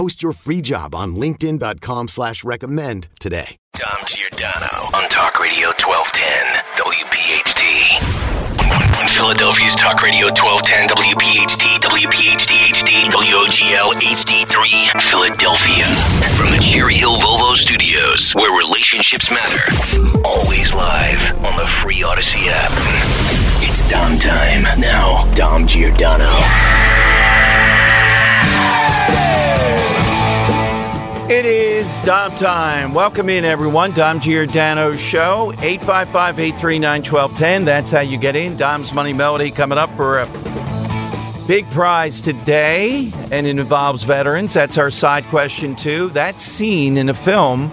Post your free job on LinkedIn.com slash recommend today. Dom Giordano on Talk Radio 1210 WPHT. Philadelphia's Talk Radio 1210 WPHT, WPHT HD, WOGL HD3, Philadelphia. From the Cherry Hill Volvo Studios, where relationships matter. Always live on the free Odyssey app. It's Dom time. Now, Dom Giordano. It is Dom time. Welcome in, everyone. Dom Giordano Show, 855 839 1210. That's how you get in. Dom's Money Melody coming up for a big prize today, and it involves veterans. That's our side question, too. That's seen in a film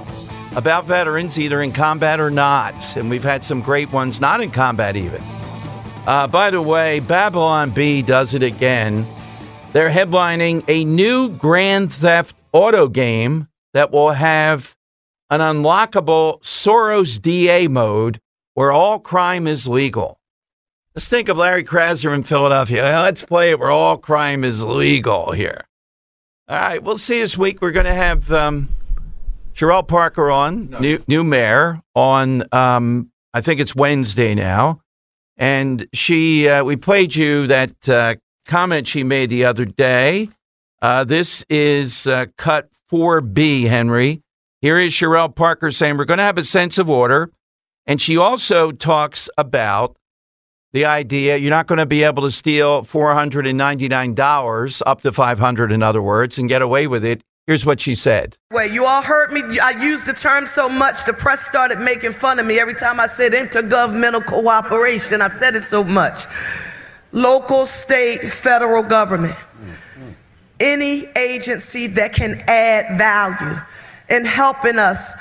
about veterans, either in combat or not. And we've had some great ones not in combat, even. Uh, by the way, Babylon Bee does it again. They're headlining a new Grand Theft Auto game that will have an unlockable Soros DA mode where all crime is legal. Let's think of Larry Krasner in Philadelphia. Let's play it where all crime is legal here. All right, we'll see this week. We're going to have um, Cherelle Parker on, new, new mayor, on, um, I think it's Wednesday now. And she, uh, we played you that uh, comment she made the other day. Uh, this is uh, cut 4B, Henry. Here is Cherelle Parker saying we're going to have a sense of order. And she also talks about the idea you're not going to be able to steal $499, up to 500 in other words, and get away with it. Here's what she said. Wait, you all heard me. I used the term so much, the press started making fun of me every time I said intergovernmental cooperation. I said it so much. Local, state, federal government any agency that can add value in helping us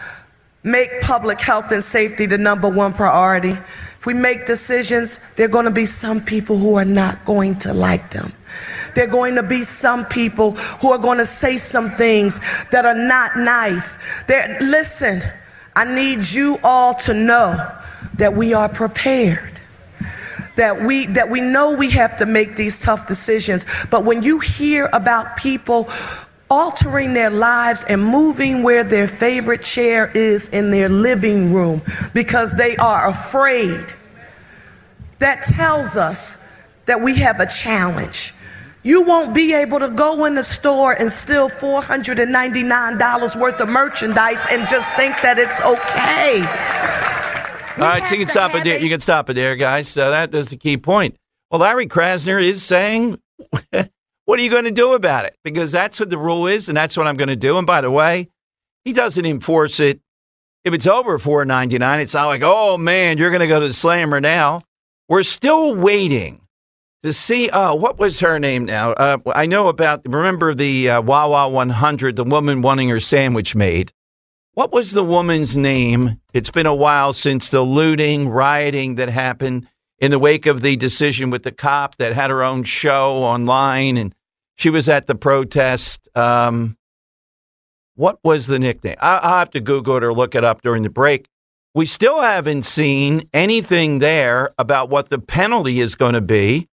make public health and safety the number one priority. If we make decisions, there are going to be some people who are not going to like them. There are going to be some people who are going to say some things that are not nice. There, listen, I need you all to know that we are prepared that we that we know we have to make these tough decisions but when you hear about people altering their lives and moving where their favorite chair is in their living room because they are afraid that tells us that we have a challenge you won't be able to go in the store and steal $499 worth of merchandise and just think that it's okay. All right, so you can stop it there. You can stop it there, guys. So that is the key point. Well, Larry Krasner is saying, what are you going to do about it? Because that's what the rule is, and that's what I'm going to do. And by the way, he doesn't enforce it. If it's over 4.99, it's not like, oh man, you're going to go to the slammer now. We're still waiting to see. Uh, what was her name now? Uh, I know about. Remember the uh, Wawa 100, the woman wanting her sandwich made. What was the woman's name? It's been a while since the looting, rioting that happened in the wake of the decision with the cop that had her own show online, and she was at the protest. Um, what was the nickname? I- I'll have to Google it or look it up during the break. We still haven't seen anything there about what the penalty is going to be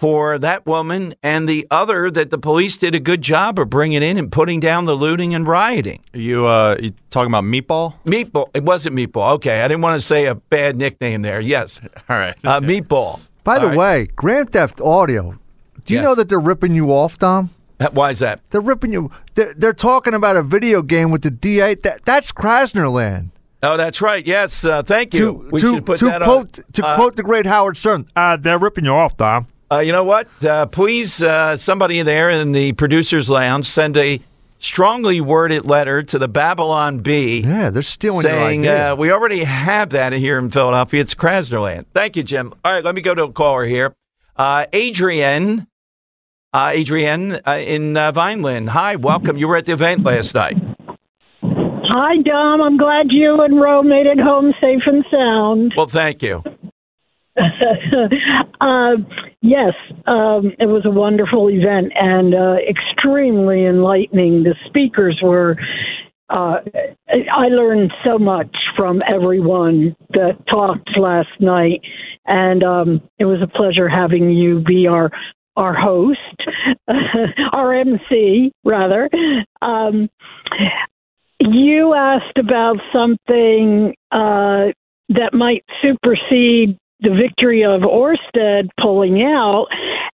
for that woman and the other that the police did a good job of bringing in and putting down the looting and rioting. You uh, you talking about Meatball? Meatball. It wasn't Meatball. Okay, I didn't want to say a bad nickname there. Yes. All right. Uh, meatball. By the All right. way, Grand Theft Audio. Do you Yes. know that they're ripping you off, Dom? Uh, Why is that? They're ripping you. They're, they're talking about a video game with the DA. That, that's Krasner land. Oh, that's right. Yes, uh, thank you. To, we to, should put to that quote on. to Uh, quote the great Howard Stern. Uh, they're ripping you off, Dom. Uh, you know what? Uh, please, uh, somebody there in the producers' lounge, send a strongly worded letter to the Babylon Bee. Yeah, they're stealing saying your idea. uh, we already have that here in Philadelphia. It's Krasnerland. Thank you, Jim. All right, let me go to a caller here. Uh, Adrian uh, Adrienne uh, in uh, Vineland. Hi, welcome. You were at the event last night. Hi, Dom. I'm glad you and Ro made it home safe and sound. Well, thank you. Uh, yes, um, it was a wonderful event and uh, extremely enlightening. The speakers were. Uh, I learned so much from everyone that talked last night, and um, it was a pleasure having you be our our host, our MC rather. Um, you asked about something uh, that might supersede the victory of Orsted pulling out.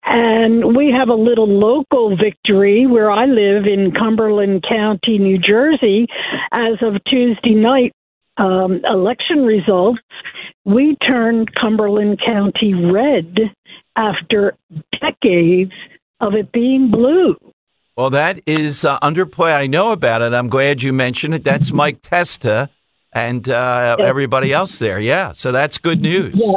And we have a little local victory where I live in Cumberland County, New Jersey. As of Tuesday night, um, election results, we turned Cumberland County red after decades of it being blue. Well, that is uh, underplay. I know about it. I'm glad you mentioned it. That's Mike Testa and uh, everybody else there. Yeah, so that's good news. Yeah.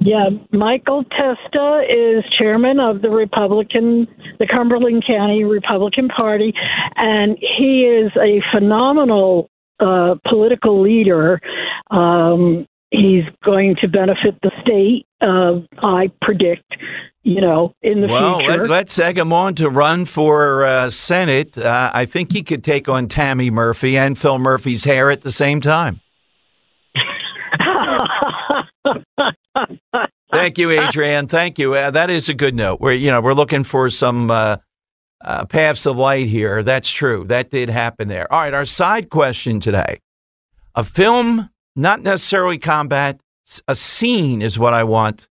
Yeah, Michael Testa is chairman of the Republican, the Cumberland County Republican Party, and he is a phenomenal uh, political leader. Um, he's going to benefit the state, uh, I predict, you know, in the well, future. let, let's egg him on to run for uh, Senate. Uh, I think he could take on Tammy Murphy and Phil Murphy's hair at the same time. Thank you, Adrian. Thank you. Uh, that is a good note. We're you know we're looking for some uh, uh, paths of light here. That's true. That did happen there. All right. Our side question today: a film, not necessarily combat, A scene is what I want.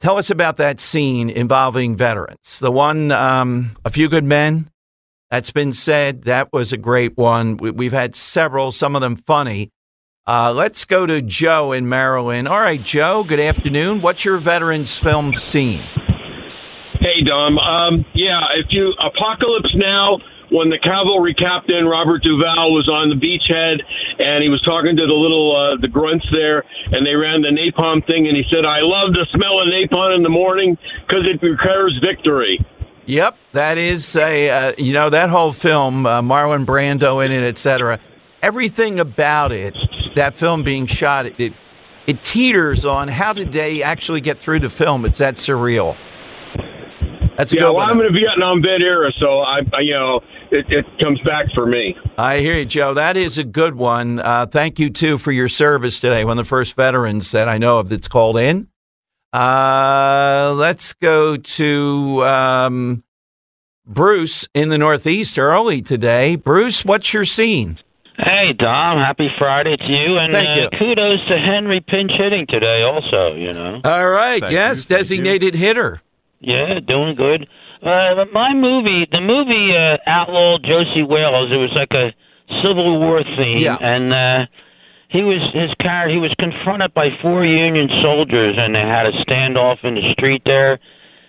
Tell us about that scene involving veterans. The one, um, a few good men. That's been said. That was a great one. We, we've had several, some of them funny. Uh, let's go to Joe in Maryland. All right, Joe, good afternoon. What's your veterans film scene? Hey, Dom. Um, yeah, if you Apocalypse Now, when the cavalry captain Robert Duvall was on the beachhead and he was talking to the little uh, the grunts there, and they ran the napalm thing, and he said, "I love the smell of napalm in the morning because it declares victory." Yep, that is a uh, you know that whole film, uh, Marlon Brando in it, etc. Everything about it, that film being shot, it, it it teeters on how did they actually get through the film? It's that surreal. That's a yeah, good well. I'm in a Vietnam vet era, so I, I you know, it, it comes back for me. I hear you, Joe. That is a good one. Uh, thank you too for your service today. One of the first veterans that I know of that's called in. Uh, let's go to um, Bruce in the Northeast early today. Bruce, what's your scene? Hey, Dom. Happy Friday to you. And Thank uh, you. kudos to Henry pinch hitting today, also, you know. All right. Thank yes, you, designated hitter. Yeah, doing good. Uh, my movie, the movie uh, outlawed Josey Wales. It was like a Civil War theme, Yeah. and uh, he was his character. He was confronted by four Union soldiers, and they had a standoff in the street there.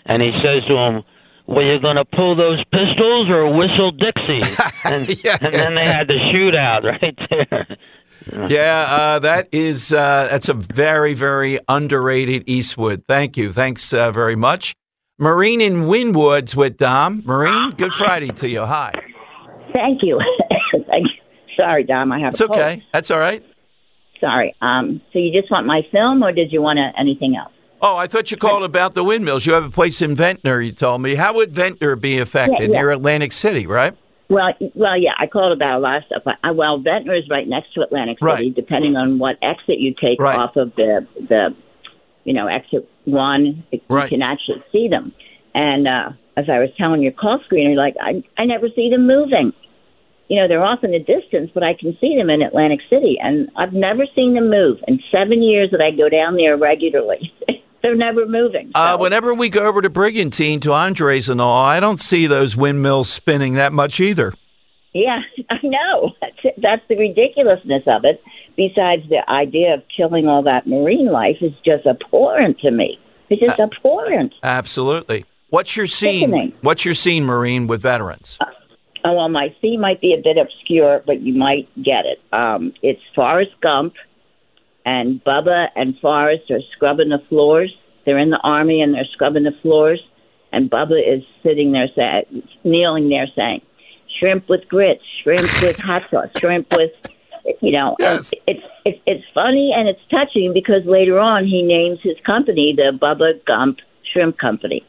And he says to him, "Well, you gonna pull those pistols or whistle Dixie?" And, and then they had the shootout right there. Yeah, uh, that is uh, that's a very very underrated Eastwood. Thank you, thanks uh, very much. Marine in Winwoods with Dom. Marine, good Friday to you. Hi. Thank you. Thank you. Sorry, Dom. I have. It's a cold. okay. That's all right. Sorry. Um. So you just want my film, or did you want uh, anything else? Oh, I thought you called about the windmills. You have a place in Ventnor. You told me. How would Ventnor be affected Yeah, yeah. near Atlantic City? Right. Well, well, yeah. I called about a lot of stuff. I, well, Ventnor is right next to Atlantic City. Right. Depending on what exit you take Right. off of the the, you know, exit one, you Right. can actually see them. And uh, as I was telling your call screener, like I I never see them moving. You know, they're off in the distance, but I can see them in Atlantic City, and I've never seen them move in seven years that I go down there regularly. they're never moving. Uh, whenever we go over to Brigantine to Andres and all, I don't see those windmills spinning that much either. Yeah, I know. That's that's the ridiculousness of it. Besides the idea of killing all that marine life is just abhorrent to me. It's just abhorrent. Absolutely. What's your scene? Sickening. What's your scene, Marine, with veterans? Oh, well, my theme might be a bit obscure, but you might get it. Um, it's Forrest Gump, and Bubba and Forrest are scrubbing the floors. They're in the army and they're scrubbing the floors, and Bubba is sitting there, sa- kneeling there, saying, "Shrimp with grits, shrimp with hot sauce, shrimp with." You know, and it's it's it's funny and it's touching because later on he names his company the Bubba Gump Shrimp Company.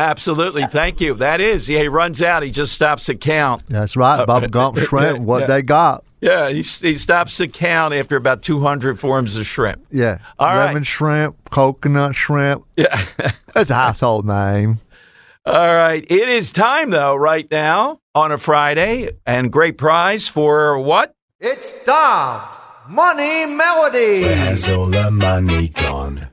Absolutely. Thank you. That is. Yeah, he runs out. He just stops to count. That's right. Uh, Bubba Gump shrimp. yeah, what yeah. they got? Yeah, he, he stops to count after about 200 forms of shrimp. Yeah. All right. Lemon shrimp, coconut shrimp. Yeah. That's a household name. All right. It is time, though, right now on a Friday, and great prize for what? It's Dom's Money Melody. Where's all the money gone?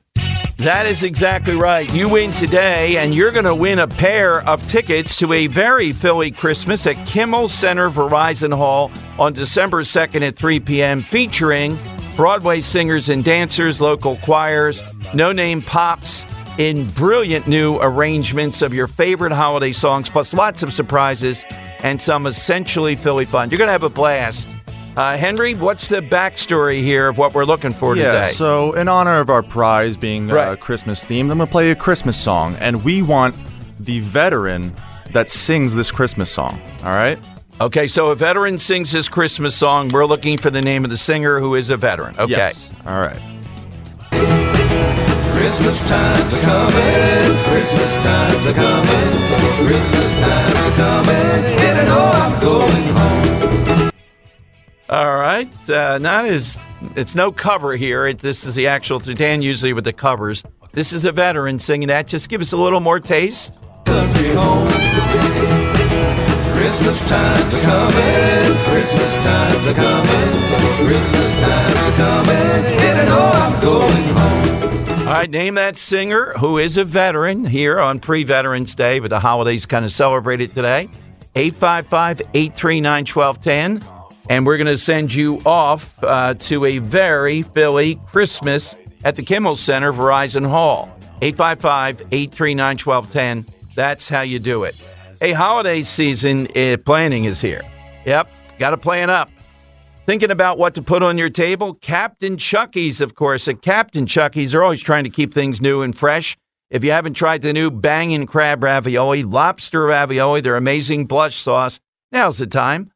That is exactly right. You win today, and you're going to win a pair of tickets to a very Philly Christmas at Kimmel Center Verizon Hall on December 2nd at 3 p.m., featuring Broadway singers and dancers, local choirs, no name pops in brilliant new arrangements of your favorite holiday songs, plus lots of surprises and some essentially Philly fun. You're going to have a blast. Uh, Henry, what's the backstory here of what we're looking for yeah, today? so in honor of our prize being uh, Right. Christmas themed, I'm going to play a Christmas song, and we want the veteran that sings this Christmas song. All right? Okay, so a veteran sings his Christmas song. We're looking for the name of the singer who is a veteran. Okay. Yes. All right. Christmas times are coming. Christmas times are coming. Christmas times are coming. And I know I'm going home. All right. Uh, not as it's no cover here. It, this is the actual Dan usually with the covers. This is a veteran singing that. Just give us a little more taste. Country home. Christmas times are coming. Christmas times are coming. Christmas times are coming. And I know I'm going home. All right, name that singer who is a veteran here on pre Veterans Day, but the holidays kind of celebrated today. 855 839 1210. And we're going to send you off uh, to a very Philly Christmas at the Kimmel Center, Verizon Hall. 855 839 1210. That's how you do it. A holiday season uh, planning is here. Yep, got to plan up. Thinking about what to put on your table? Captain Chucky's, of course. At Captain Chucky's, they're always trying to keep things new and fresh. If you haven't tried the new bangin' crab ravioli, lobster ravioli, their amazing blush sauce, now's the time.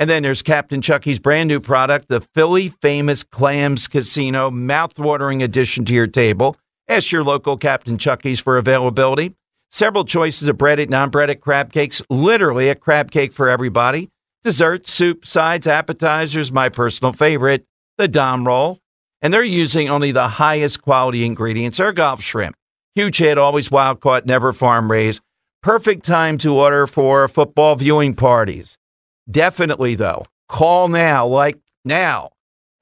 And then there's Captain Chucky's brand new product, the Philly famous Clams Casino, mouth-watering addition to your table. Ask your local Captain Chucky's for availability. Several choices of breaded, non-breaded crab cakes, literally a crab cake for everybody. Dessert, soup, sides, appetizers, my personal favorite, the Dom Roll. And they're using only the highest quality ingredients. Our golf shrimp. Huge hit, always wild caught, never farm raised. Perfect time to order for football viewing parties. Definitely, though, call now, like now,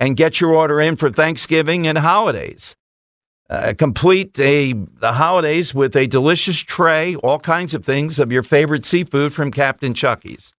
and get your order in for Thanksgiving and holidays. Uh, complete a, the holidays with a delicious tray, all kinds of things of your favorite seafood from Captain Chucky's.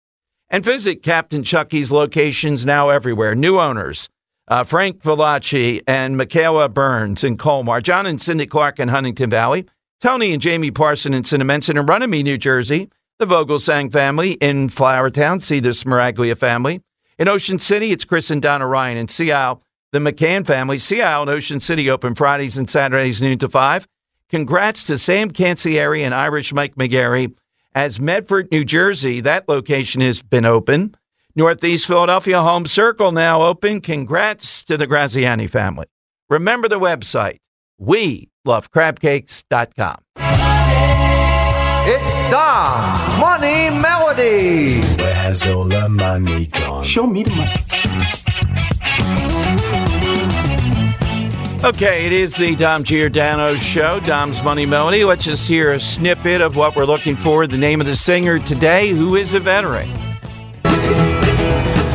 And visit Captain Chucky's locations now everywhere. New owners uh, Frank Velacci and Michaela Burns in Colmar, John and Cindy Clark in Huntingdon Valley, Tony and Jamie Parson in Cinnaminson and Runnymede, New Jersey, the Vogelsang family in Flourtown, see the Smaraglia family. In Ocean City, it's Chris and Donna Ryan. In Sea Isle, the McCann family. Sea Isle and Ocean City open Fridays and Saturdays, noon to 5. Congrats to Sam Cancieri and Irish Mike McGarry. As Medford, New Jersey, that location has been open. Northeast Philadelphia Holme Circle now open. Congrats to the Graziani family. Remember the website, we love crabcakes.com. money gone? Show me the money. Okay, it is the Dom Giordano Show, Dom's Money Melody. Let's just hear a snippet of what we're looking for. The name of the singer today, who is a veteran.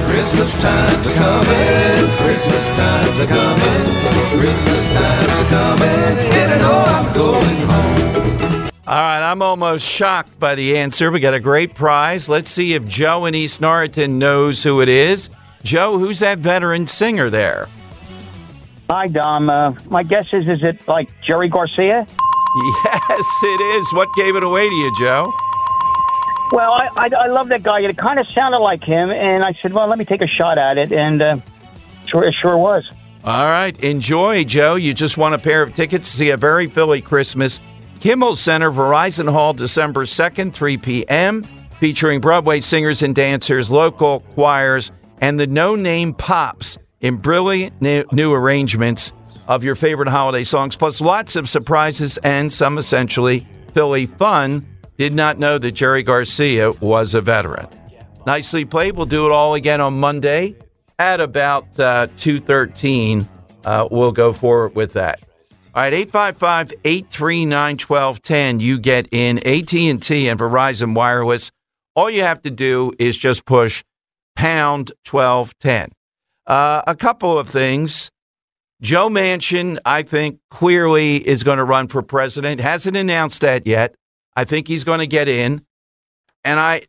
Christmas times are coming. Christmas times are coming. Christmas times are coming. And I know I'm going home. All right, I'm almost shocked by the answer. We got a great prize. Let's see if Joe in East Norriton knows who it is. Joe, who's that veteran singer there? Hi, Dom. Uh, my guess is, is it like Jerry Garcia? Yes, it is. What gave it away to you, Joe? Well, I, I, I love that guy. It kind of sounded like him, and I said, well, let me take a shot at it, and uh, sure, it sure was. All right, enjoy, Joe. You just won a pair of tickets to see a very Philly Christmas. Kimmel Center, Verizon Hall, December 2nd, 3 p.m., featuring Broadway singers and dancers, local choirs, and the No Name Pops in brilliant new, arrangements of your favorite holiday songs, plus lots of surprises and some essentially Philly fun. Did not know that Jerry Garcia was a veteran. Nicely played. We'll do it all again on Monday at about uh, 2.13. Uh, we'll go forward with that. All right, 855-839-1210. You get in AT&T and Verizon Wireless. All you have to do is just push pound 1210. Uh, a couple of things. Joe Manchin, I think, clearly is going to run for president. Hasn't announced that yet. I think he's going to get in. And I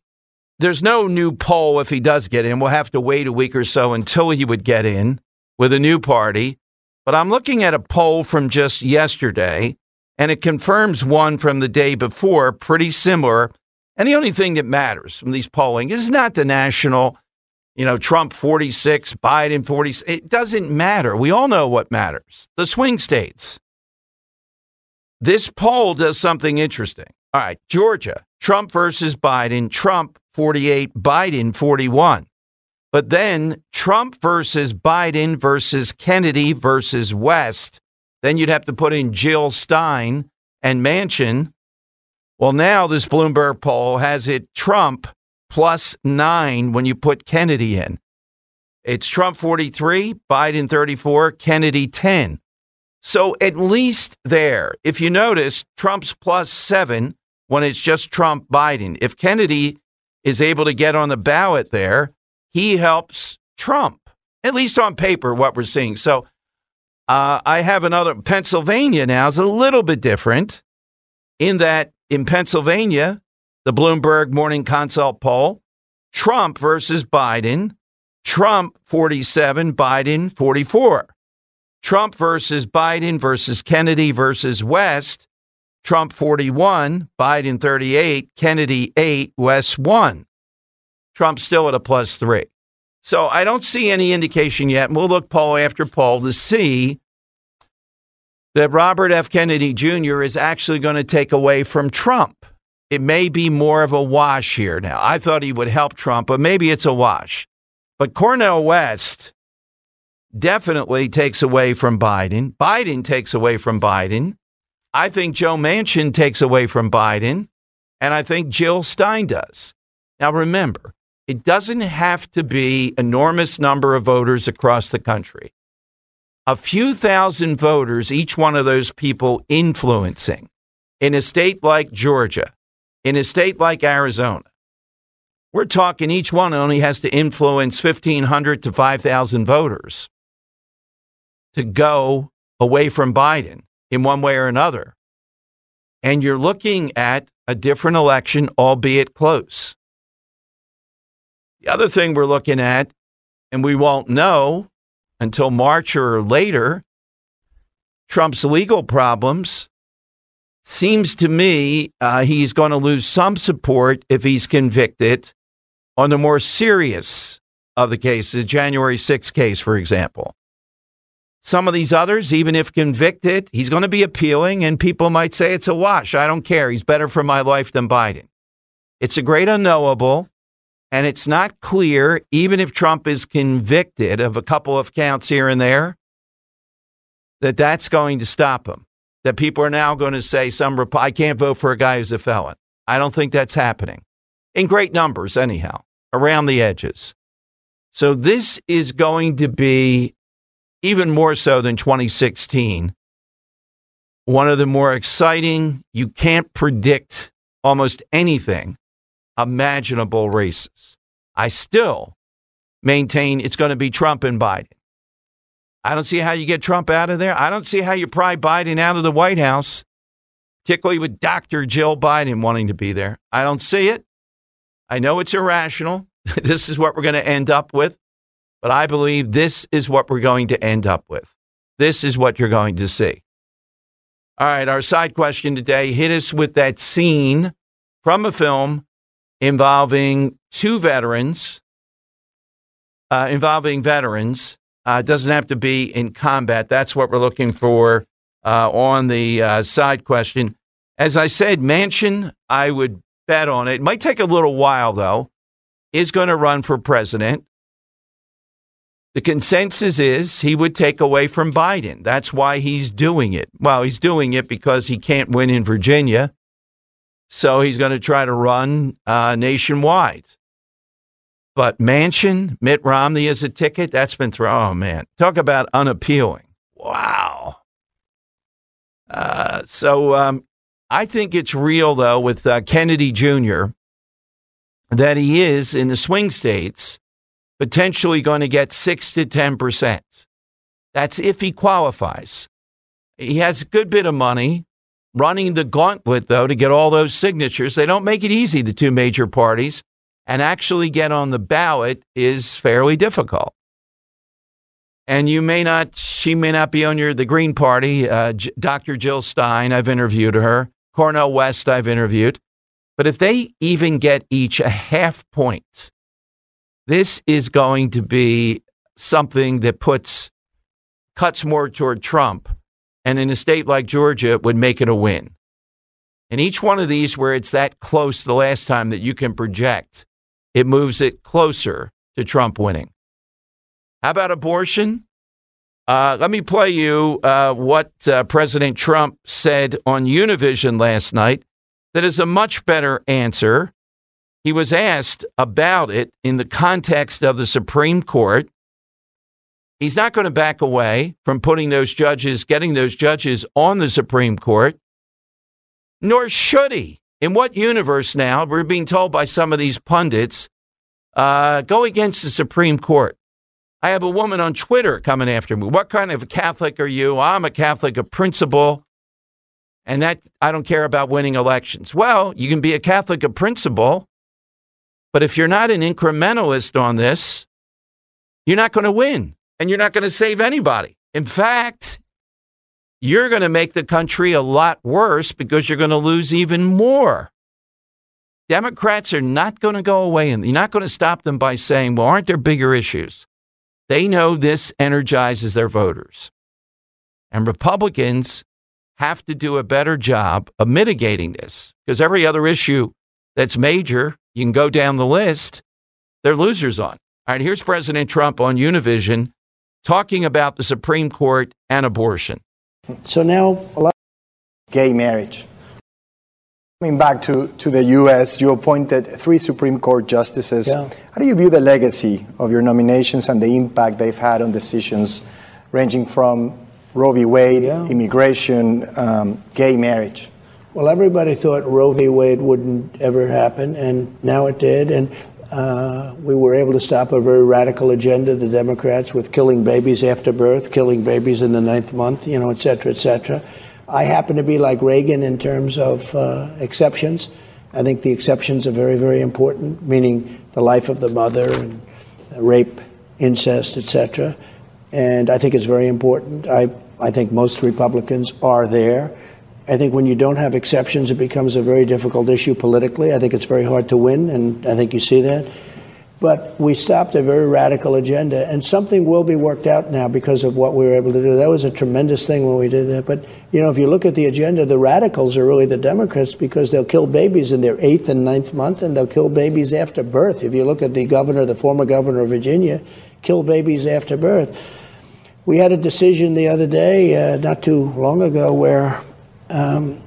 there's no new poll if he does get in. We'll have to wait a week or so until he would get in with a new party. But I'm looking at a poll from just yesterday, and it confirms one from the day before, pretty similar. And the only thing that matters from these polling is not the national, you know, Trump 46, Biden 46. It doesn't matter. We all know what matters the swing states. This poll does something interesting. All right, Georgia, Trump versus Biden, Trump 48, Biden 41. But then Trump versus Biden versus Kennedy versus West. Then you'd have to put in Jill Stein and Manchin. Well, now this Bloomberg poll has it Trump plus nine when you put Kennedy in. It's Trump 43, Biden 34, Kennedy 10. So at least there, if you notice, Trump's plus seven when it's just Trump Biden. If Kennedy is able to get on the ballot there, he helps Trump, at least on paper, what we're seeing. So uh, I have another. Pennsylvania now is a little bit different in that in Pennsylvania, the Bloomberg Morning Consult poll, Trump versus Biden, Trump 47, Biden 44. Trump versus Biden versus Kennedy versus West, Trump 41, Biden 38, Kennedy 8, West 1. Trump still at a plus three. So I don't see any indication yet. We'll look poll after poll to see that Robert F. Kennedy Jr. is actually going to take away from Trump. It may be more of a wash here now. I thought he would help Trump, but maybe it's a wash. But Cornel West definitely takes away from Biden. Biden takes away from Biden. I think Joe Manchin takes away from Biden. And I think Jill Stein does. Now, remember, it doesn't have to be enormous number of voters across the country. A few thousand voters, each one of those people influencing in a state like Georgia, in a state like Arizona. We're talking each one only has to influence 1,500 to 5,000 voters to go away from Biden in one way or another. And you're looking at a different election, albeit close. The other thing we're looking at, and we won't know until March or later, Trump's legal problems. Seems to me uh, he's going to lose some support if he's convicted on the more serious of the cases, January 6th case, for example. Some of these others, even if convicted, he's going to be appealing, and people might say it's a wash. I don't care. He's better for my life than Biden. It's a great unknowable, and it's not clear, even if Trump is convicted of a couple of counts here and there, that that's going to stop him. That people are now going to say, "Some I can't vote for a guy who's a felon." I don't think that's happening in great numbers, anyhow, around the edges. So this is going to be even more so than 2016. One of the more exciting, you can't predict almost anything imaginable races. I still maintain it's going to be Trump and Biden. I don't see how you get Trump out of there. I don't see how you pry Biden out of the White House. particularly with Dr. Jill Biden wanting to be there. I don't see it. I know it's irrational. this is what we're going to end up with, but I believe this is what we're going to end up with. This is what you're going to see. All right, our side question today hit us with that scene from a film involving two veterans, uh, involving veterans. Uh, doesn't have to be in combat. That's what we're looking for uh, on the uh, side question. As I said, Manchin, I would bet on it. It might take a little while, though, is going to run for president. The consensus is he would take away from Biden. That's why he's doing it. Well, he's doing it because he can't win in Virginia. So he's going to try to run uh, nationwide. But Manchin, Mitt Romney is a ticket, that's been thrown. Oh, man. Talk about unappealing. Wow. Uh, so um, I think it's real, though, with uh, Kennedy Jr., that he is in the swing states potentially going to get 6 to 10%. That's if he qualifies. He has a good bit of money running the gauntlet, though, to get all those signatures. They don't make it easy, the two major parties, and actually get on the ballot is fairly difficult. And you may not, she may not be on your the Green Party. Uh, J- Dr. Jill Stein, I've interviewed her. Cornel West, I've interviewed. But if they even get each a half point, this is going to be something that puts cuts more toward Trump. And in a state like Georgia, it would make it a win. And each one of these, where it's that close the last time that you can project, it moves it closer to Trump winning. How about abortion? Uh, let me play you uh, what uh, President Trump said on Univision last night. That is a much better answer. He was asked about it in the context of the Supreme Court. He's not going to back away from putting those judges, getting those judges on the Supreme Court, nor should he. In what universe now, we're being told by some of these pundits, uh, go against the Supreme Court. I have a woman on Twitter coming after me. What kind of a Catholic are you? I'm a Catholic of principle, and that I don't care about winning elections. Well, you can be a Catholic of principle, but if you're not an incrementalist on this, you're not going to win and you're not going to save anybody. In fact, you're going to make the country a lot worse because you're going to lose even more. Democrats are not going to go away and you're not going to stop them by saying, well, aren't there bigger issues? They know this energizes their voters. And Republicans have to do a better job of mitigating this because every other issue that's major, you can go down the list, they're losers on. All right, here's President Trump on Univision talking about the Supreme Court and abortion. So now, a lot gay marriage. Coming back to, to the U.S., you appointed three Supreme Court justices. Yeah. How do you view the legacy of your nominations and the impact they've had on decisions ranging from Roe v. Wade, immigration, um, gay marriage? Well, everybody thought Roe v. Wade wouldn't ever happen, and now it did. And uh, we were able to stop a very radical agenda, the Democrats, with killing babies after birth, killing babies in the ninth month, you know, et cetera, et cetera. I happen to be like Reagan in terms of uh, exceptions. I think the exceptions are very, very important, meaning the life of the mother and rape, incest, et cetera. And I think it's very important. I, I think most Republicans are there. I think when you don't have exceptions, it becomes a very difficult issue politically. I think it's very hard to win, and I think you see that. But we stopped a very radical agenda, and something will be worked out now because of what we were able to do. That was a tremendous thing when we did that. But, you know, if you look at the agenda, the radicals are really the Democrats because they'll kill babies in their eighth and ninth month, and they'll kill babies after birth. If you look at the governor, the former governor of Virginia, kill babies after birth. We had a decision the other day, uh, not too long ago, where um,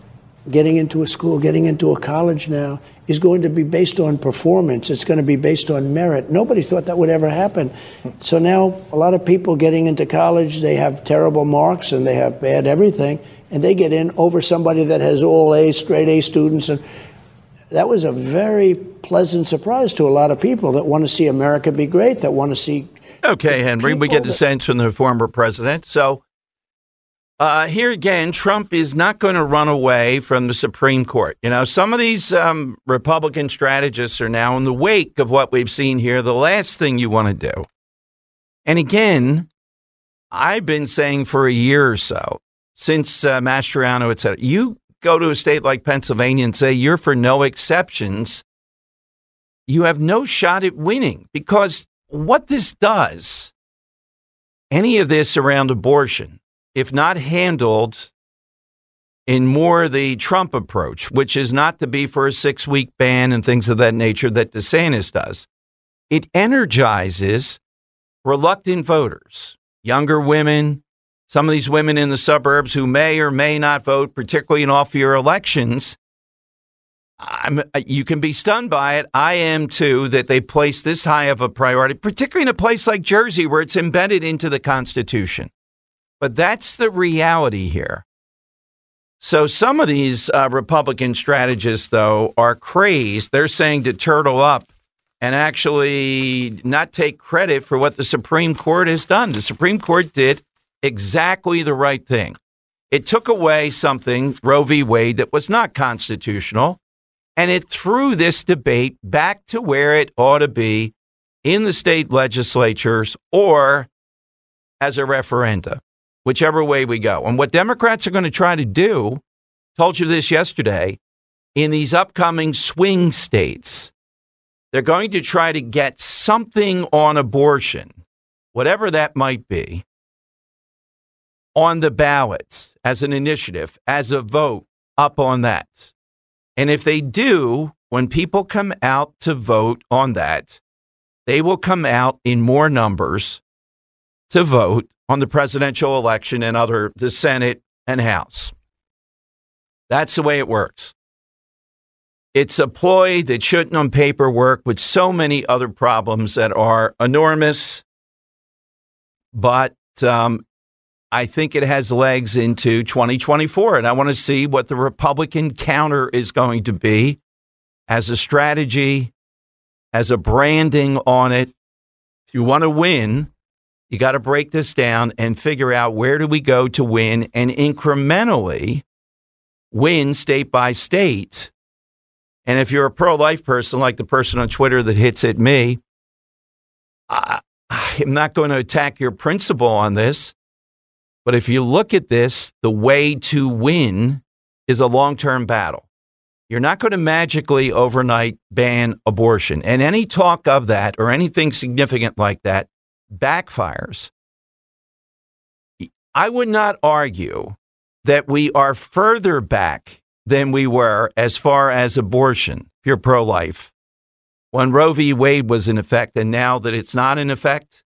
getting into a school, getting into a college now is going to be based on performance. It's going to be based on merit. Nobody thought that would ever happen. So now a lot of people getting into college, they have terrible marks and they have bad everything, and they get in over somebody that has all A, straight A students. And that was a very pleasant surprise to a lot of people that want to see America be great, that want to see Okay, Henry, we get the sense from the former president. So uh, here again, Trump is not going to run away from the Supreme Court. You know, some of these um, Republican strategists are now in the wake of what we've seen here. The last thing you want to do. And again, I've been saying for a year or so, since uh, Mastriano, et cetera, you go to a state like Pennsylvania and say you're for no exceptions, you have no shot at winning because what this does, any of this around abortion, if not handled in more the Trump approach, which is not to be for a six week ban and things of that nature that DeSantis does, it energizes reluctant voters, younger women, some of these women in the suburbs who may or may not vote, particularly in off year elections. I'm, uh, you can be stunned by it. I am too, that they place this high of a priority, particularly in a place like Jersey where it's embedded into the Constitution. But that's the reality here. So some of these uh, Republican strategists, though, are crazed. They're saying to turtle up and actually not take credit for what the Supreme Court has done. The Supreme Court did exactly the right thing. It took away something, Roe v. Wade, that was not constitutional, and it threw this debate back to where it ought to be in the state legislatures or as a referenda whichever way we go. And what Democrats are going to try to do, told you this yesterday, in these upcoming swing states, they're going to try to get something on abortion, whatever that might be, on the ballots as an initiative, as a vote up on that. And if they do, when people come out to vote on that, they will come out in more numbers to vote on the presidential election and other the Senate and House. That's the way it works. It's a ploy that shouldn't on paper work with so many other problems that are enormous, but um, I think it has legs into 2024. And I want to see what the Republican counter is going to be as a strategy, as a branding on it. If you want to win, you got to break this down and figure out where do we go to win and incrementally win state by state. And if you're a pro life person, like the person on Twitter that hits at me, I, I'm not going to attack your principle on this. But if you look at this, the way to win is a long term battle. You're not going to magically overnight ban abortion. And any talk of that or anything significant like that backfires. I would not argue that we are further back than we were as far as abortion, if you're pro life, when Roe v. Wade was in effect and now that it's not in effect.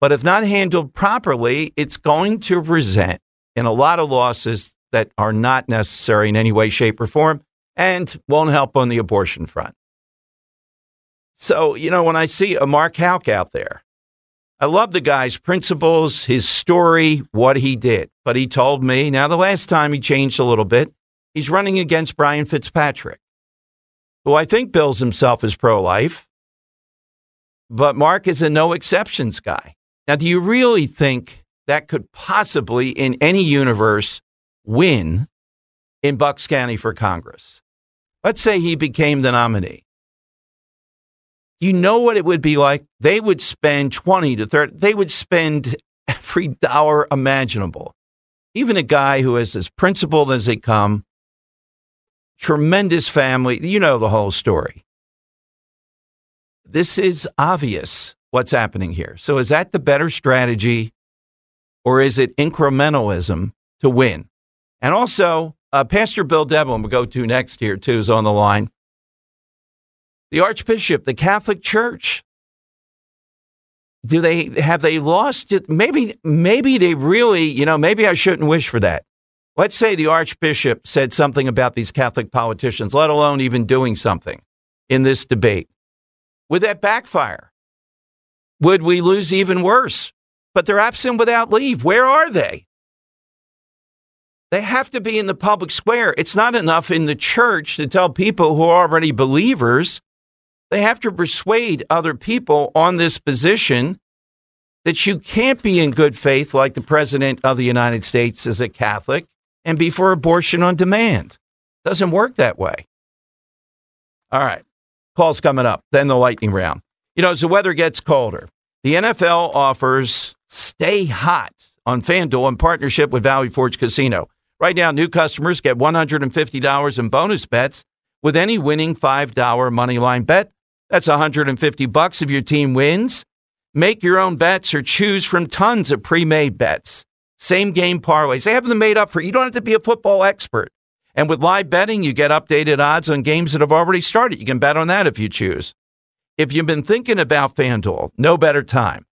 But if not handled properly, it's going to resent in a lot of losses that are not necessary in any way, shape, or form and won't help on the abortion front. So, you know, when I see a Mark Houck out there I love the guy's principles, his story, what he did. But he told me now the last time he changed a little bit, he's running against Brian Fitzpatrick, who I think bills himself as pro life. But Mark is a no exceptions guy. Now, do you really think that could possibly, in any universe, win in Bucks County for Congress? Let's say he became the nominee. You know what it would be like? They would spend 20 to 30, they would spend every dollar imaginable. Even a guy who is as principled as they come, tremendous family, you know the whole story. This is obvious what's happening here. So, is that the better strategy or is it incrementalism to win? And also, uh, Pastor Bill Devlin, we'll go to next here, too, is on the line the Archbishop, the Catholic Church. Do they have they lost it? Maybe maybe they really, you know, maybe I shouldn't wish for that. Let's say the Archbishop said something about these Catholic politicians, let alone even doing something in this debate. Would that backfire? Would we lose even worse? But they're absent without leave. Where are they? They have to be in the public square. It's not enough in the church to tell people who are already believers they have to persuade other people on this position that you can't be in good faith like the President of the United States is a Catholic and be for abortion on demand. Doesn't work that way. All right. Calls coming up, then the lightning round. You know, as the weather gets colder, the NFL offers Stay Hot on FanDuel in partnership with Valley Forge Casino. Right now, new customers get $150 in bonus bets with any winning $5 moneyline bet. That's 150 bucks if your team wins. Make your own bets or choose from tons of pre-made bets. Same game parlays. They have them made up for you. don't have to be a football expert. And with live betting, you get updated odds on games that have already started. You can bet on that if you choose. If you've been thinking about FanDuel, no better time.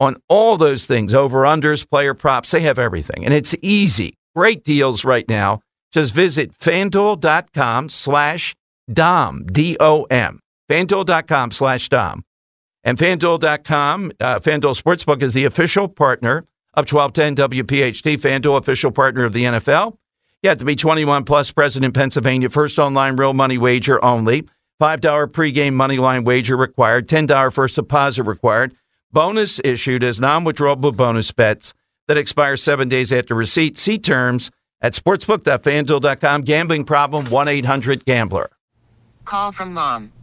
On all those things, over unders, player props, they have everything. And it's easy. Great deals right now. Just visit fanduel.com slash DOM, D O M. FanDuel.com slash DOM. And FanDuel.com, uh, FanDuel Sportsbook is the official partner of 1210 WPHT, FanDuel official partner of the NFL. You have to be 21 plus, present in Pennsylvania. First online real money wager only. $5 pregame money line wager required. $10 first deposit required. Bonus issued as non withdrawable bonus bets that expire seven days after receipt. See terms at sportsbook.fanduel.com. Gambling problem 1 800 Gambler. Call from mom.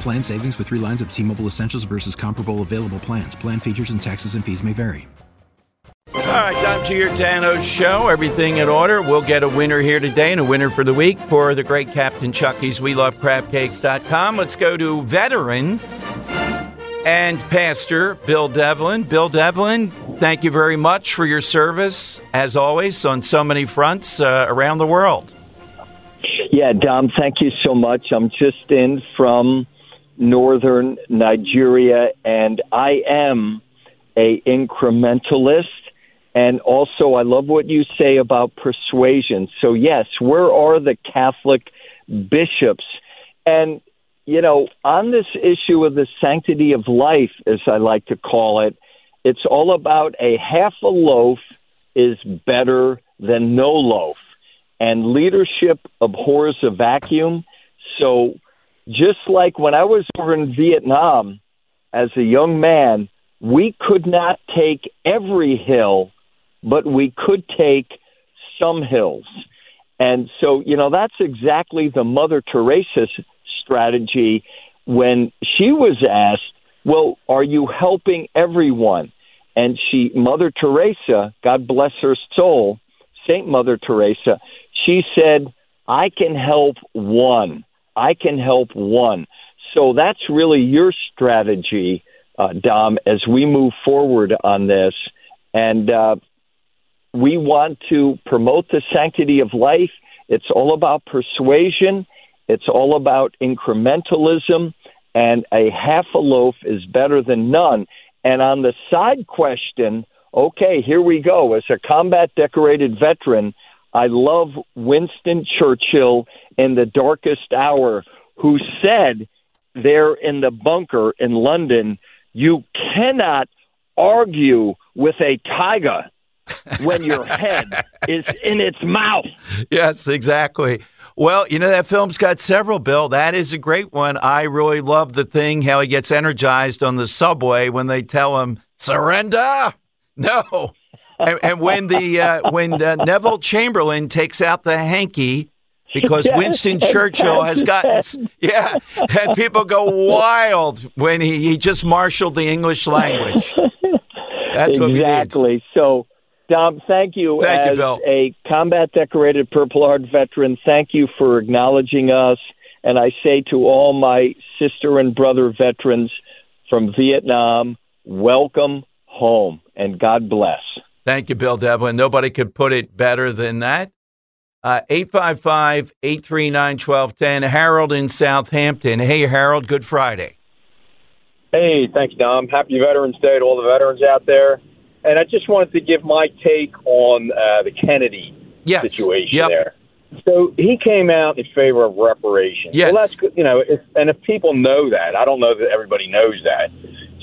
Plan savings with three lines of T Mobile Essentials versus comparable available plans. Plan features and taxes and fees may vary. All right, time to your Dano show. Everything in order. We'll get a winner here today and a winner for the week for the great Captain Chucky's We Love Crabcakes.com. Let's go to veteran and pastor Bill Devlin. Bill Devlin, thank you very much for your service, as always, on so many fronts uh, around the world. Yeah, Dom, thank you so much. I'm just in from northern Nigeria, and I am a incrementalist. And also, I love what you say about persuasion. So, yes, where are the Catholic bishops? And, you know, on this issue of the sanctity of life, as I like to call it, it's all about a half a loaf is better than no loaf. And leadership abhors a vacuum. So, just like when I was over in Vietnam as a young man, we could not take every hill, but we could take some hills. And so, you know, that's exactly the Mother Teresa strategy when she was asked, Well, are you helping everyone? And she, Mother Teresa, God bless her soul, Saint Mother Teresa, she said, I can help one. I can help one. So that's really your strategy, uh, Dom, as we move forward on this. And uh, we want to promote the sanctity of life. It's all about persuasion, it's all about incrementalism, and a half a loaf is better than none. And on the side question, okay, here we go. As a combat decorated veteran, I love Winston Churchill in the darkest hour, who said there in the bunker in London, you cannot argue with a tiger when your head is in its mouth. Yes, exactly. Well, you know that film's got several, Bill. That is a great one. I really love the thing how he gets energized on the subway when they tell him surrender. No, and, and when the uh, when uh, Neville Chamberlain takes out the hanky because Yes, Winston Churchill has gotten yeah, and people go wild when he, he just marshaled the English language. That's what exactly. So, Dom, thank you Thank you, as Bill. a combat decorated Purple Heart veteran. Thank you for acknowledging us. And I say to all my sister and brother veterans from Vietnam, welcome home and God bless. Thank you, Bill Devlin. Nobody could put it better than that. Uh, 855 839 1210. Harold in Southampton. Hey, Harold, good Friday. Hey, thanks, Dom. Happy Veterans Day to all the veterans out there. And I just wanted to give my take on uh, the Kennedy Yes. situation Yep. there. So he came out in favor of reparations. Yes. Well, that's. You know, if, and if people know that, I don't know that everybody knows that.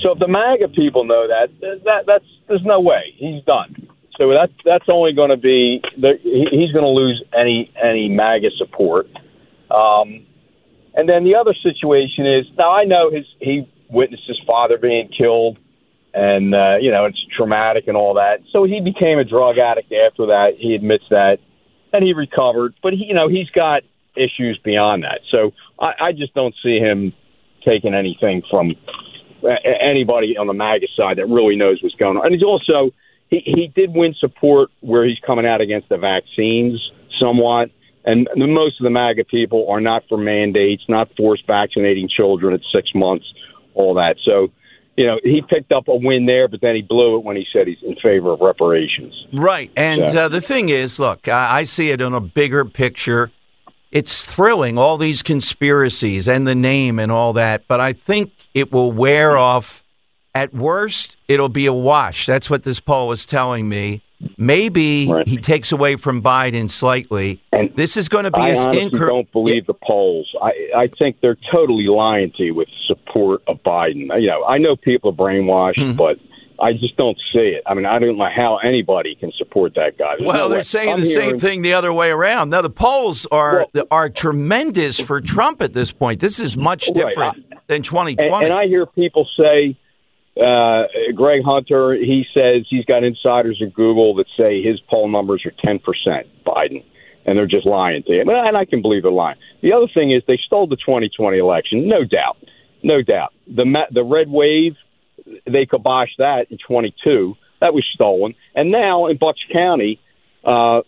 So if the MAGA people know that, that that's there's no way he's done. So that's that's only going to be he's going to lose any any MAGA support. Um, and then the other situation is now I know his he witnessed his father being killed, and uh, you know it's traumatic and all that. So he became a drug addict after that. He admits that, and he recovered. But he, you know he's got issues beyond that. So I, I just don't see him taking anything from anybody on the MAGA side that really knows what's going on. And he's also he he did win support where he's coming out against the vaccines somewhat. And the, most of the MAGA people are not for mandates, not forced vaccinating children at six months, all that. So, you know, he picked up a win there, but then he blew it when he said he's in favor of reparations. Right. And Yeah. uh, the thing is, look, I, I see it in a bigger picture. It's thrilling, all these conspiracies and the name and all that, but I think it will wear off. At worst, it'll be a wash. That's what this poll was telling me. Maybe he takes away from Biden slightly. And this is going to be I honestly incre- don't believe the polls. I, I think they're totally lying to you with support of Biden. You know, I know people are brainwashed, Hmm. but I just don't see it. I mean, I don't know how anybody can support that guy. There's Well, no they're way. saying I'm the same thing the other way around. Now the polls are are tremendous for Trump at this point. This is much Right. different than 2020. And, and I hear people say, uh, Greg Hunter, he says he's got insiders at Google that say his poll numbers are 10% Biden, and they're just lying to him. And I can believe they're lying. The other thing is they stole the 2020 election, no doubt. No doubt. The, ma- the red wave, they kiboshed that in 22. That was stolen. And now in Bucks County, uh,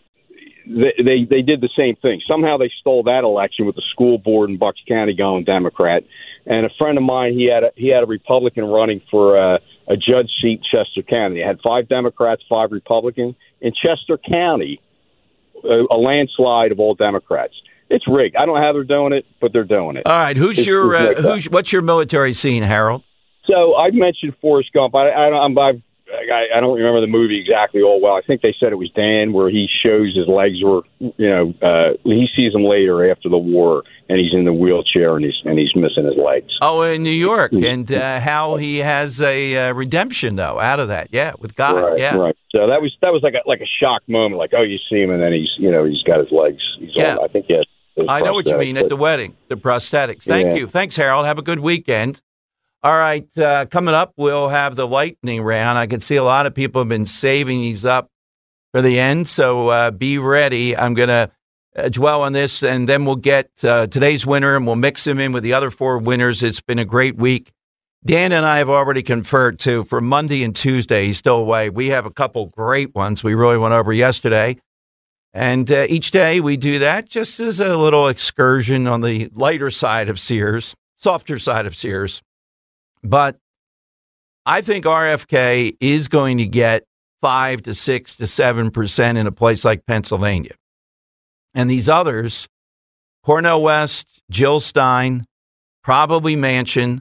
they, they they did the same thing. Somehow they stole that election with the school board in Bucks County going Democrat. And a friend of mine, he had a he had a Republican running for a, a judge seat in Chester County. They had five Democrats, five Republicans in Chester County. A, a landslide of all Democrats. It's rigged. I don't know how they're doing it, but they're doing it. All right, who's It's- your it's uh, who's what's your military scene, Harold? So I mentioned Forrest Gump. I, I, I'm, I've, I, I don't remember the movie exactly all well. I think they said it was Dan, where he shows his legs were, you know, uh, he sees them later after the war, and he's in the wheelchair and he's and he's missing his legs. Oh, in New York, and uh, how he has a uh, redemption though out of that. Yeah, with God. right, yeah. right. So that was that was like a like a shock moment. Like, oh, you see him, and then he's, you know, he's got his legs. He's Yeah. on, I think his I know what you mean at the wedding, the prosthetics. Thank Yeah. you. Thanks, Harold. Have a good weekend. All right, uh, coming up, we'll have the lightning round. I can see a lot of people have been saving these up for the end, so uh, be ready. I'm going to uh, dwell on this, and then we'll get uh, today's winner, and we'll mix him in with the other four winners. It's been a great week. Dan and I have already conferred too for Monday and Tuesday. He's still away. We have a couple great ones we really went over yesterday. And uh, each day we do that just as a little excursion on the lighter side of Sears, softer side of Sears. But I think RFK is going to get five to six to seven percent in a place like Pennsylvania. And these others, Cornel West, Jill Stein, probably Manchin,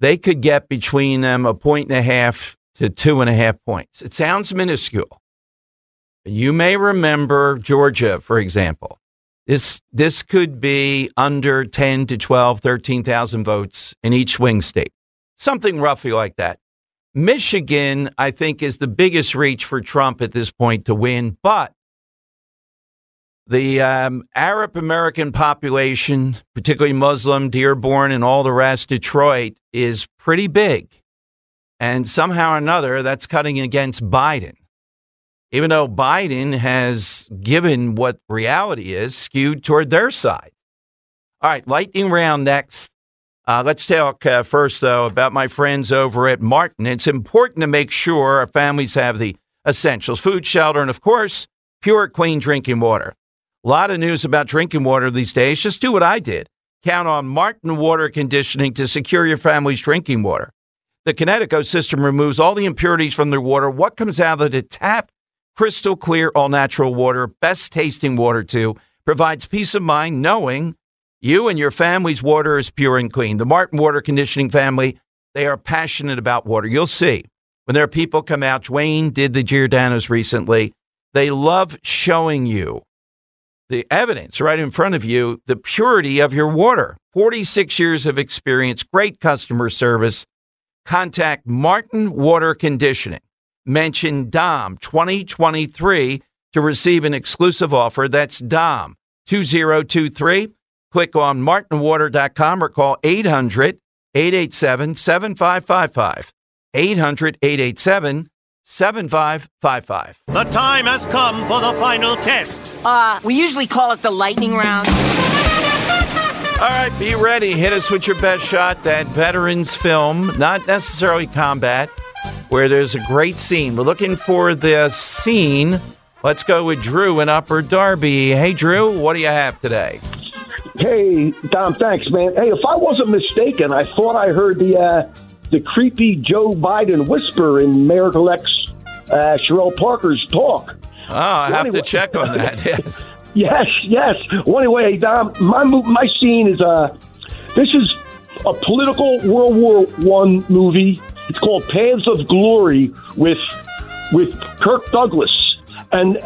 they could get between them a point and a half to two and a half points. It sounds minuscule. You may remember Georgia, for example. This this could be under 10 to 12, 13,000 votes in each swing state. Something roughly like that. Michigan, I think, is the biggest reach for Trump at this point to win, but The um, Arab American population, particularly Muslim, Dearborn, and all the rest, Detroit, is pretty big. And somehow or another, that's cutting against Biden. Even though Biden has given what reality is skewed toward their side. All right, lightning round next. Uh, let's talk uh, first, though, about my friends over at Martin. It's important to make sure our families have the essentials food, shelter, and, of course, pure, clean drinking water. A lot of news about drinking water these days. Just do what I did. Count on Martin Water Conditioning to secure your family's drinking water. The Kinetico system removes all the impurities from their water. What comes out of the tap? Crystal clear, all natural water, best tasting water, too. Provides peace of mind knowing you and your family's water is pure and clean. The Martin Water Conditioning family, they are passionate about water. You'll see when their people come out. Dwayne did the Giordano's recently. They love showing you the evidence right in front of you, the purity of your water. 46 years of experience, great customer service. Contact Martin Water Conditioning. Mention DOM 2023 to receive an exclusive offer. That's DOM 2023. Click on martinwater.com or call 800 887 7555. 800 887 7555. The time has come for the final test. Uh, we usually call it the lightning round. All right, be ready. Hit us with your best shot. That veterans film, not necessarily combat, where there's a great scene. We're looking for the scene. Let's go with Drew in Upper Darby. Hey, Drew, what do you have today? Hey, Dom, thanks, man. Hey, if I wasn't mistaken, I thought I heard the uh, the creepy Joe Biden whisper in Mayor-elect's uh, Cherelle Parker's talk. Oh, I have to check on that. Yes. Yes, yes. Well, anyway, Dom, my my scene is uh, this is a political World War One movie. It's called Paths of Glory with with Kirk Douglas, and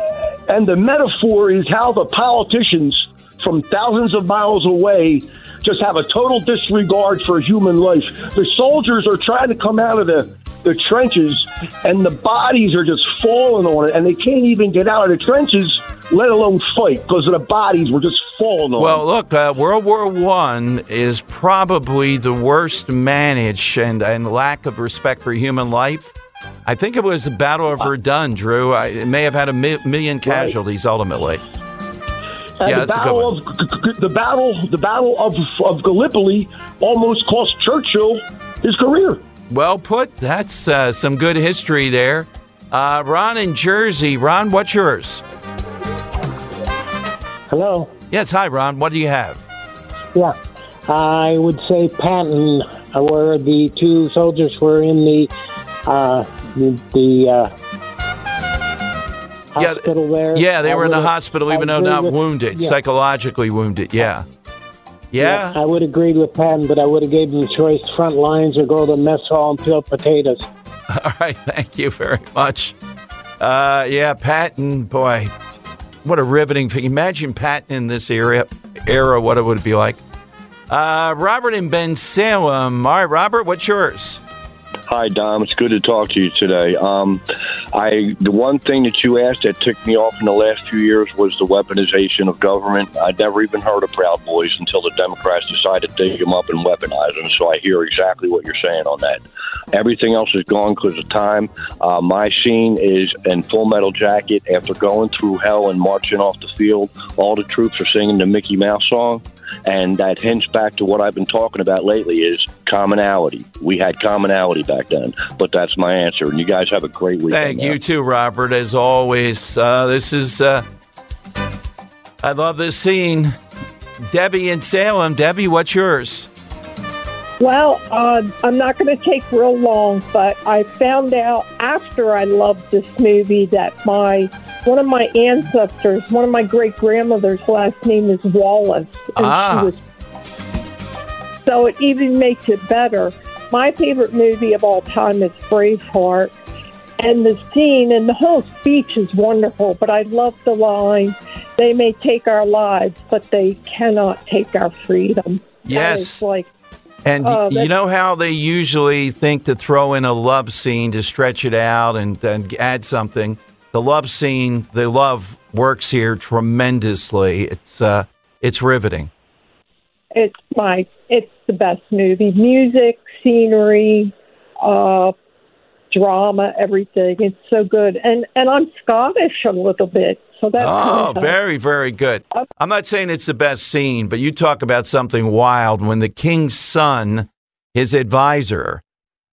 and the metaphor is how the politicians from thousands of miles away just have a total disregard for human life. The soldiers are trying to come out of the the trenches, and the bodies are just falling on it, and they can't even get out of the trenches, let alone fight, because the bodies were just falling on. Well, look, uh, World War One is probably the worst managed and, and lack of respect for human life. I think it was the Battle of Verdun, Drew. I, it may have had a mi- million casualties ultimately. And Yeah, the that's a good battle of G- G- the battle the battle of of Gallipoli almost cost Churchill his career. Well put. That's uh, some good history there. Uh, Ron in Jersey. Ron, what's yours? Hello. Yes, hi, Ron. What do you have? Yeah, I would say Patton, uh, where the two soldiers were in the uh, the, the hospital there. Yeah, they I were in the would've- hospital, I even though not with- wounded, yeah. psychologically wounded. Yeah. Yeah. I would agree with Patton, but I would have gave them the choice: front lines or go to the mess hall and peel potatoes. All right. Thank you very much. Uh, yeah, Patton, boy, what a riveting thing. Imagine Patton in this era, era what it would be like. Uh, Robert and Bensalem. All right, Robert, what's yours? Hi, Dom. It's good to talk to you today. Um, I the one thing that you asked that ticked me off in the last few years was the weaponization of government. I'd never even heard of Proud Boys until the Democrats decided to dig them up and weaponize them. So I hear exactly what you're saying on that. Everything else is gone because of time. Uh, my scene is in Full Metal Jacket. After going through hell and marching off the field, all the troops are singing the Mickey Mouse song. And that hints back to what I've been talking about lately is commonality. We had commonality back then, but that's my answer. And you guys have a great week. Thank man. you too, Robert. As always, uh, this is. Uh, I love this scene. Debbie in Salem. Debbie, what's yours? Well, uh, I'm not going to take real long, but I found out after I loved this movie that my one of my ancestors, one of my great grandmother's last name is Wallace, and Ah. she was so it even makes it better. My favorite movie of all time is Braveheart, and the scene and the whole speech is wonderful. But I love the line, "They may take our lives, but they cannot take our freedom." Yes. like And Oh, you know how they usually think to throw in a love scene to stretch it out and, and add something. The love scene, the love works here tremendously. It's uh, it's riveting. It's my it's the best movie. Music, scenery, uh, drama, everything. It's so good. And and I'm Scottish a little bit, so that's Oh, kinda- very, very good. I'm not saying it's the best scene, but you talk about something wild when the king's son, his advisor,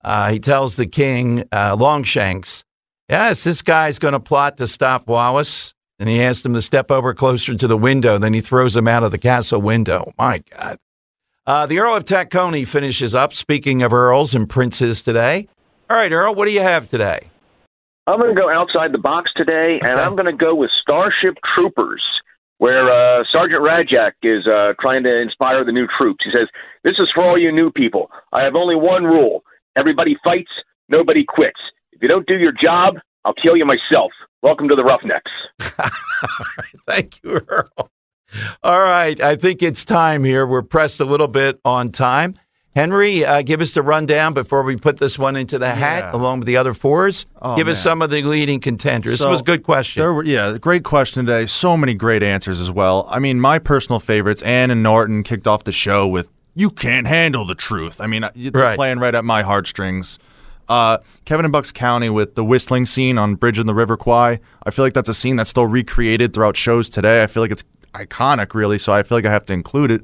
uh, he tells the king, uh, Longshanks, yes, this guy's going to plot to stop Wallace. And he asks him to step over closer to the window. Then he throws him out of the castle window. My God. Uh, the Earl of Tacony finishes up. Speaking of earls and princes today. All right, Earl, what do you have today? I'm going to go outside the box today, and I'm going to go with Starship Troopers, where uh, Sergeant Rasczak is uh, trying to inspire the new troops. He says, This is for all you new people. I have only one rule everybody fights, nobody quits. If you don't do your job, I'll kill you myself. Welcome to the Roughnecks. Thank you, Earl. All right. I think it's time here. We're pressed a little bit on time. Henry, uh, give us the rundown before we put this one into the hat Yeah. along with the other fours. Oh, give us some of the leading contenders. So, this was a good question. There were, yeah, great question today. So many great answers as well. I mean, my personal favorites, Ann and Norton kicked off the show with "You can't handle the truth." I mean, they're Right. playing right at my heartstrings. Uh, Kevin and Bucks County with the whistling scene on Bridge in the River Kwai. I feel like that's a scene that's still recreated throughout shows today. I feel like it's iconic, really. So I feel like I have to include it.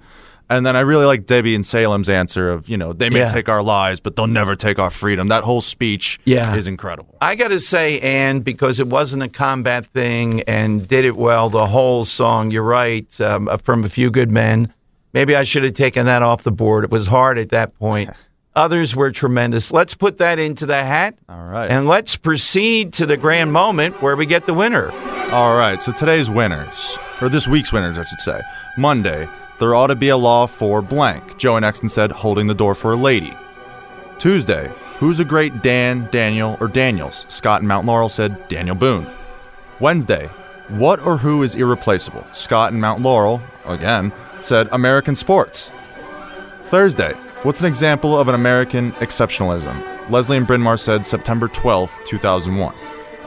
And then I really like Debbie and Salem's answer of, you know, they may Yeah. take our lives, but they'll never take our freedom. That whole speech Yeah. is incredible. I got to say, Anne, because it wasn't a combat thing and did it well, the whole song, you're right, um, from A Few Good Men. Maybe I should have taken that off the board. It was hard at that point. Others were tremendous. Let's put that into the hat. All right. And let's proceed to the grand moment where we get the winner. All right, so today's winners, or this week's winners, I should say. Monday, there ought to be a law for blank. Joe and Exton said, holding the door for a lady. Tuesday, who's a great Dan, Daniel, or Daniels? Scott and Mount Laurel said Daniel Boone. Wednesday, what or who is irreplaceable? Scott and Mount Laurel, again, said American sports. Thursday, what's an example of an American exceptionalism? Leslie and Bryn Mawr said September 12th, 2001.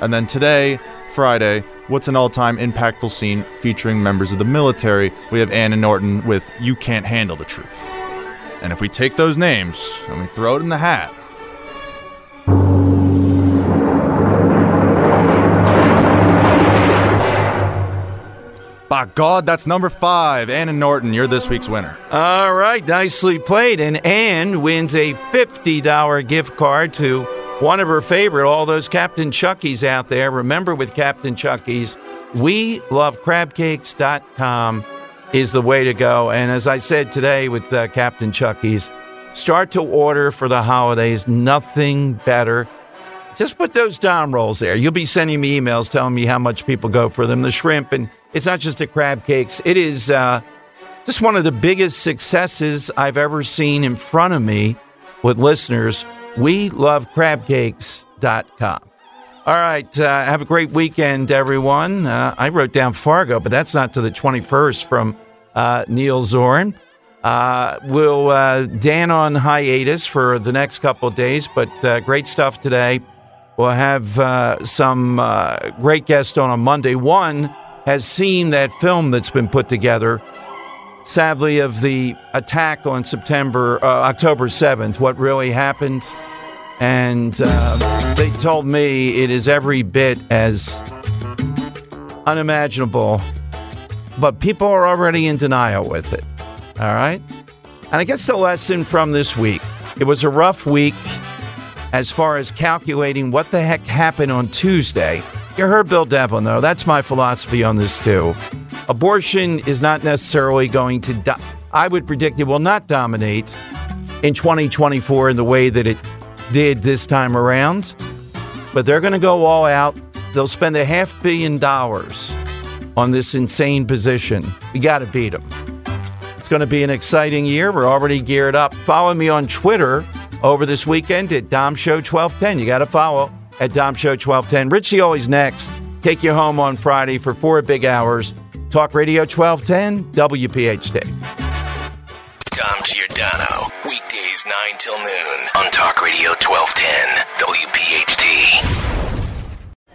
And then today, Friday, what's an all time impactful scene featuring members of the military? We have Ann and Norton with You Can't Handle the Truth. And if we take those names and we throw it in the hat, by God, that's number five. Ann and Norton, you're this week's winner. All right, nicely played. And Ann wins a $50 gift card to one of her favorite, all those Captain Chuckies out there. Remember, with Captain Chuckies, we love crabcakes.com is the way to go. And as I said today with uh, Captain Chuckies, start to order for the holidays. Nothing better. Just put those Dom rolls there. You'll be sending me emails telling me how much people go for them. The shrimp, and it's not just the crab cakes. It is uh, just one of the biggest successes I've ever seen in front of me with listeners. We love crabcakes.com. All right. Uh, have a great weekend, everyone. Uh, I wrote down Fargo, but that's not to the 21st from uh, Neil Zoren. Uh, we'll uh, Dan on hiatus for the next couple days, but uh, great stuff today. We'll have some great guests on on Monday. One has seen that film that's been put together, sadly, of the attack on September, uh, October 7th, what really happened. And uh, they told me it is every bit as unimaginable, but people are already in denial with it. All right? And I guess the lesson from this week it was a rough week as far as calculating what the heck happened on Tuesday. You heard Bill Devlin, though. That's my philosophy on this, too. Abortion is not necessarily going to, do- I would predict it will not dominate in 2024 in the way that it did this time around. But they're going to go all out. They'll spend a half billion dollars on this insane position. We got to beat them. It's going to be an exciting year. We're already geared up. Follow me on Twitter over this weekend at Dom Show 1210. You got to follow at Dom Show 1210. Richie always next. Take you home on Friday for four big hours. Talk Radio 1210, WPHT. Dom Giordano. Weekdays 9 till noon on Talk Radio 1210. WPHT.